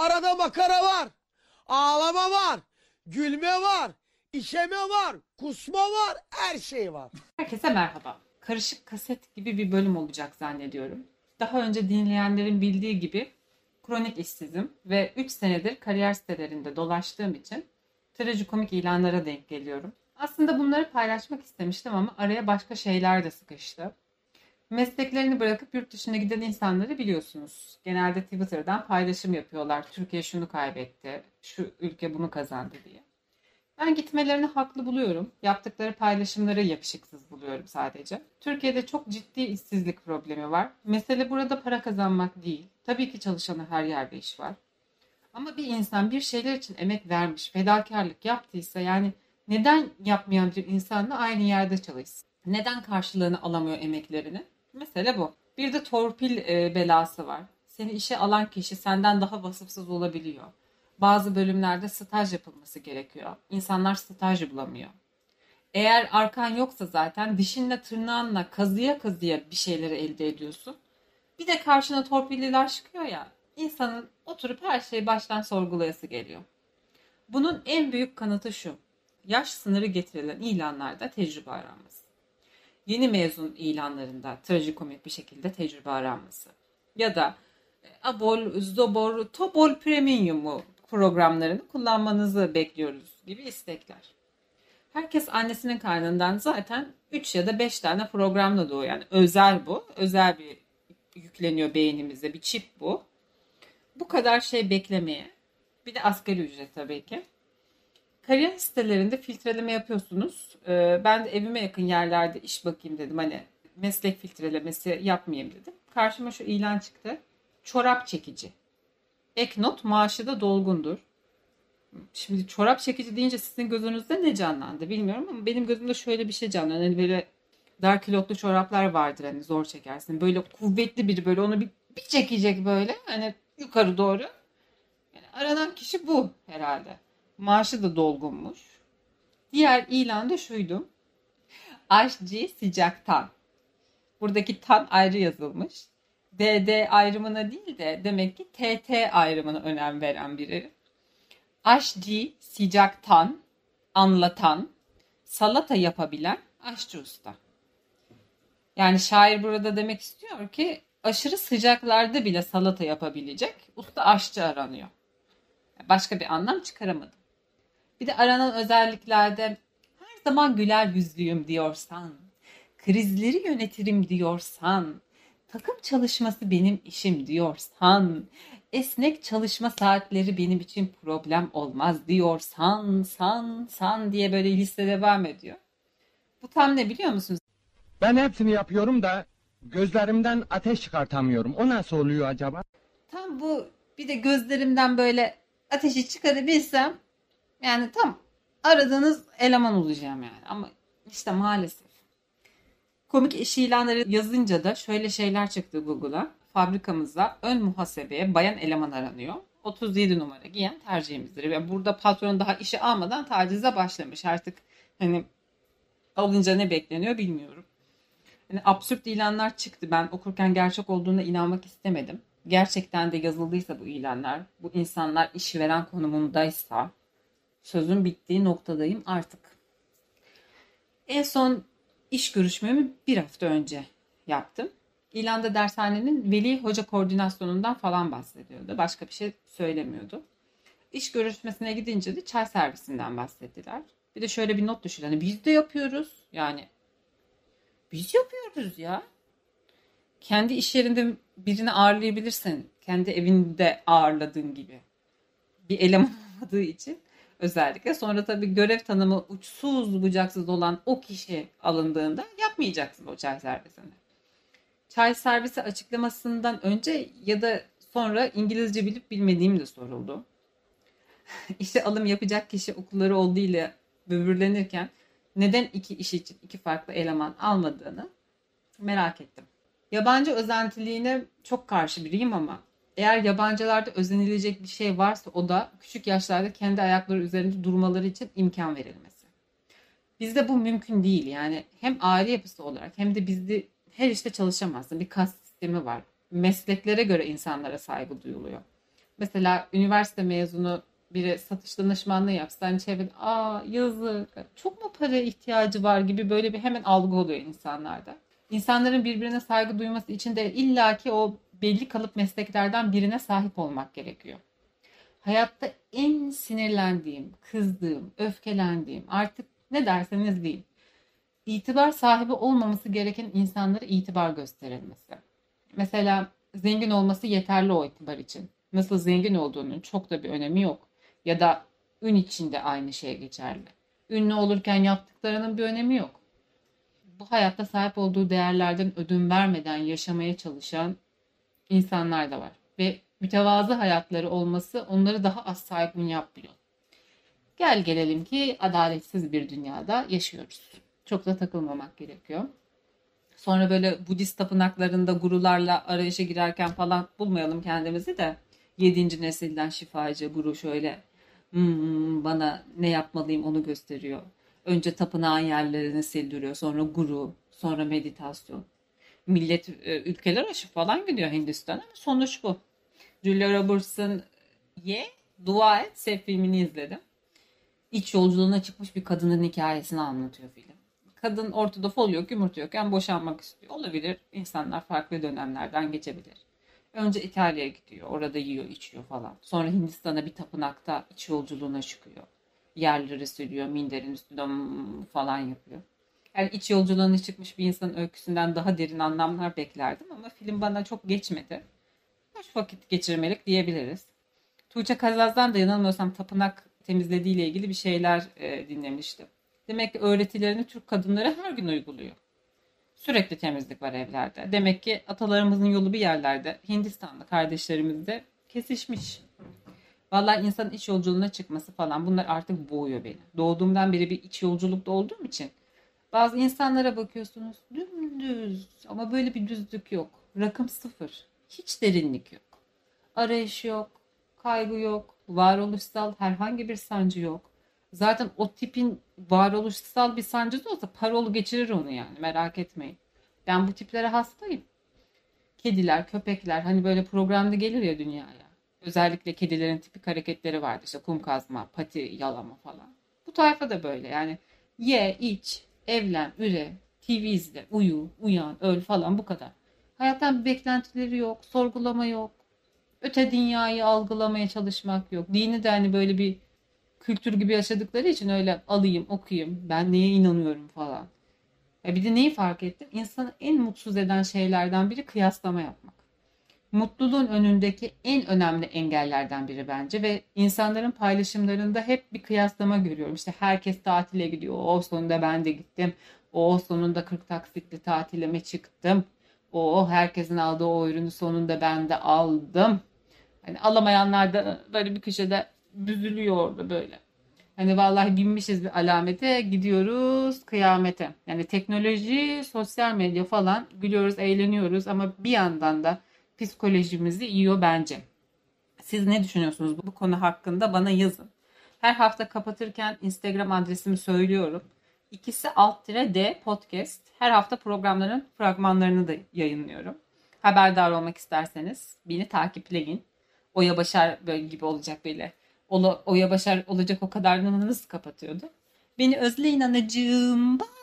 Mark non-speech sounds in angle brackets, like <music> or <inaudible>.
Arada makara var. Ağlama var. Gülme var. işeme var. Kusma var. Her şey var. Herkese merhaba. Karışık kaset gibi bir bölüm olacak zannediyorum. Daha önce dinleyenlerin bildiği gibi kronik işsizim ve 3 senedir kariyer sitelerinde dolaştığım için trajikomik ilanlara denk geliyorum. Aslında bunları paylaşmak istemiştim ama araya başka şeyler de sıkıştı. Mesleklerini bırakıp yurt dışına giden insanları biliyorsunuz. Genelde Twitter'dan paylaşım yapıyorlar. Türkiye şunu kaybetti, şu ülke bunu kazandı diye. Ben gitmelerini haklı buluyorum. Yaptıkları paylaşımları yakışıksız buluyorum sadece. Türkiye'de çok ciddi işsizlik problemi var. Mesele burada para kazanmak değil. Tabii ki çalışanı her yerde iş var. Ama bir insan bir şeyler için emek vermiş, fedakarlık yaptıysa yani neden yapmayan bir insanla aynı yerde çalışsın? Neden karşılığını alamıyor emeklerini? Mesele bu. Bir de torpil e, belası var. Seni işe alan kişi senden daha vasıfsız olabiliyor. Bazı bölümlerde staj yapılması gerekiyor. İnsanlar staj bulamıyor. Eğer arkan yoksa zaten dişinle tırnağınla kazıya kazıya bir şeyleri elde ediyorsun. Bir de karşına torpilliler çıkıyor ya. İnsanın oturup her şeyi baştan sorgulayası geliyor. Bunun en büyük kanıtı şu. Yaş sınırı getirilen ilanlarda tecrübe aranması. Yeni mezun ilanlarında trajikomik bir şekilde tecrübe aranması. Ya da e, Abol, Zobor, Tobol Premium'u programlarını kullanmanızı bekliyoruz gibi istekler. Herkes annesinin karnından zaten 3 ya da 5 tane programla doğuyor. Yani özel bu. Özel bir yükleniyor beynimize bir çip bu. Bu kadar şey beklemeye. Bir de asgari ücret tabii ki. Kariyer sitelerinde filtreleme yapıyorsunuz. Ee, ben de evime yakın yerlerde iş bakayım dedim. Hani meslek filtrelemesi yapmayayım dedim. Karşıma şu ilan çıktı. Çorap çekici. Ek not maaşı da dolgundur. Şimdi çorap çekici deyince sizin gözünüzde ne canlandı bilmiyorum ama benim gözümde şöyle bir şey canlandı. Hani böyle dar kilotlu çoraplar vardır hani zor çekersin. Böyle kuvvetli biri böyle onu bir, bir çekecek böyle hani yukarı doğru. Yani aranan kişi bu herhalde. Maaşı da dolgunmuş. Diğer ilan da şuydu. Aşçı sıcaktan. Buradaki tan ayrı yazılmış. DD ayrımına değil de demek ki TT ayrımına önem veren biri. Aşçı sıcaktan, anlatan, salata yapabilen aşçı usta. Yani şair burada demek istiyor ki aşırı sıcaklarda bile salata yapabilecek usta aşçı aranıyor. Başka bir anlam çıkaramadım. Bir de aranan özelliklerde her zaman güler yüzlüyüm diyorsan, krizleri yönetirim diyorsan, takım çalışması benim işim diyorsan, esnek çalışma saatleri benim için problem olmaz diyorsan, san, san diye böyle liste devam ediyor. Bu tam ne biliyor musunuz? Ben hepsini yapıyorum da gözlerimden ateş çıkartamıyorum. O nasıl oluyor acaba? Tam bu bir de gözlerimden böyle ateşi çıkarabilsem yani tam aradığınız eleman olacağım yani. Ama işte maalesef. Komik iş ilanları yazınca da şöyle şeyler çıktı Google'a. Fabrikamızda ön muhasebeye bayan eleman aranıyor. 37 numara giyen tercihimizdir. Ve burada patron daha işe almadan tacize başlamış. Artık hani alınca ne bekleniyor bilmiyorum. Yani absürt ilanlar çıktı. Ben okurken gerçek olduğuna inanmak istemedim. Gerçekten de yazıldıysa bu ilanlar, bu insanlar işveren konumundaysa sözün bittiği noktadayım artık. En son iş görüşmemi bir hafta önce yaptım. İlanda dershanenin veli hoca koordinasyonundan falan bahsediyordu. Başka bir şey söylemiyordu. İş görüşmesine gidince de çay servisinden bahsettiler. Bir de şöyle bir not düşün. Hani biz de yapıyoruz. Yani biz yapıyoruz ya. Kendi iş yerinde birini ağırlayabilirsin. Kendi evinde ağırladığın gibi. Bir eleman olmadığı için özellikle. Sonra tabii görev tanımı uçsuz bucaksız olan o kişi alındığında yapmayacaksın o çay servisini. Çay servisi açıklamasından önce ya da sonra İngilizce bilip bilmediğim de soruldu. <laughs> İşte alım yapacak kişi okulları olduğu ile böbürlenirken neden iki iş için iki farklı eleman almadığını merak ettim. Yabancı özentiliğine çok karşı biriyim ama eğer yabancılarda özenilecek bir şey varsa o da küçük yaşlarda kendi ayakları üzerinde durmaları için imkan verilmesi. Bizde bu mümkün değil. Yani hem aile yapısı olarak hem de bizde her işte çalışamazsın. Bir kas sistemi var. Mesleklere göre insanlara saygı duyuluyor. Mesela üniversite mezunu biri satış danışmanlığı yapsa hani çevrede aa yazık çok mu para ihtiyacı var gibi böyle bir hemen algı oluyor insanlarda. İnsanların birbirine saygı duyması için de illaki o belli kalıp mesleklerden birine sahip olmak gerekiyor. Hayatta en sinirlendiğim, kızdığım, öfkelendiğim artık ne derseniz deyin. İtibar sahibi olmaması gereken insanlara itibar gösterilmesi. Mesela zengin olması yeterli o itibar için. Nasıl zengin olduğunun çok da bir önemi yok. Ya da ün içinde aynı şey geçerli. Ünlü olurken yaptıklarının bir önemi yok. Bu hayatta sahip olduğu değerlerden ödün vermeden yaşamaya çalışan insanlar da var. Ve mütevazı hayatları olması onları daha az saygın yapmıyor. Gel gelelim ki adaletsiz bir dünyada yaşıyoruz. Çok da takılmamak gerekiyor. Sonra böyle Budist tapınaklarında gurularla arayışa girerken falan bulmayalım kendimizi de. Yedinci nesilden şifacı guru şöyle "Hmm, bana ne yapmalıyım onu gösteriyor. Önce tapınağın yerlerini sildiriyor. Sonra guru, sonra meditasyon. Millet e, ülkeler aşı falan gidiyor Hindistan'a sonuç bu. Julia Roberts'ın Ye, Dua Et Sev filmini izledim. İç yolculuğuna çıkmış bir kadının hikayesini anlatıyor film. Kadın ortada fol yok, yumurta yokken boşanmak istiyor. Olabilir. İnsanlar farklı dönemlerden geçebilir. Önce İtalya'ya gidiyor. Orada yiyor, içiyor falan. Sonra Hindistan'a bir tapınakta iç yolculuğuna çıkıyor. Yerleri sürüyor, minderin üstünde falan yapıyor. Yani iç yolculuğuna çıkmış bir insanın öyküsünden daha derin anlamlar beklerdim ama film bana çok geçmedi. Hoş vakit geçirmelik diyebiliriz. Tuğçe Kazaz'dan da yanılmıyorsam tapınak temizlediğiyle ilgili bir şeyler e, dinlemiştim. Demek ki öğretilerini Türk kadınları her gün uyguluyor. Sürekli temizlik var evlerde. Demek ki atalarımızın yolu bir yerlerde Hindistanlı kardeşlerimiz de kesişmiş. Vallahi insanın iç yolculuğuna çıkması falan bunlar artık boğuyor beni. Doğduğumdan beri bir iç yolculukta olduğum için bazı insanlara bakıyorsunuz dümdüz ama böyle bir düzlük yok. Rakım sıfır. Hiç derinlik yok. Arayış yok. Kaygı yok. Varoluşsal herhangi bir sancı yok. Zaten o tipin varoluşsal bir sancısı olsa parolu geçirir onu yani merak etmeyin. Ben bu tiplere hastayım. Kediler, köpekler hani böyle programda gelir ya dünyaya. Özellikle kedilerin tipik hareketleri vardı işte kum kazma, pati yalama falan. Bu tayfa da böyle yani ye, iç, evlen, üre, TV izle, uyu, uyan, öl falan bu kadar. Hayattan bir beklentileri yok, sorgulama yok. Öte dünyayı algılamaya çalışmak yok. Dini de hani böyle bir kültür gibi yaşadıkları için öyle alayım, okuyayım, ben neye inanıyorum falan. Ya bir de neyi fark ettim? İnsanı en mutsuz eden şeylerden biri kıyaslama yapmak. Mutluluğun önündeki en önemli engellerden biri bence ve insanların paylaşımlarında hep bir kıyaslama görüyorum. İşte herkes tatile gidiyor. O sonunda ben de gittim. O sonunda 40 taksitli tatilime çıktım. O herkesin aldığı o ürünü sonunda ben de aldım. Hani alamayanlar da böyle bir köşede büzülüyor orada böyle. Hani vallahi binmişiz bir alamete gidiyoruz kıyamete. Yani teknoloji, sosyal medya falan gülüyoruz, eğleniyoruz ama bir yandan da psikolojimizi yiyor bence. Siz ne düşünüyorsunuz bu konu hakkında bana yazın. Her hafta kapatırken Instagram adresimi söylüyorum. İkisi alt tire D podcast. Her hafta programların fragmanlarını da yayınlıyorum. Haberdar olmak isterseniz beni takipleyin. Oya Başar böyle gibi olacak böyle. Ola, Oya Başar olacak o kadar nasıl kapatıyordu? Beni özleyin anacığım. Bye.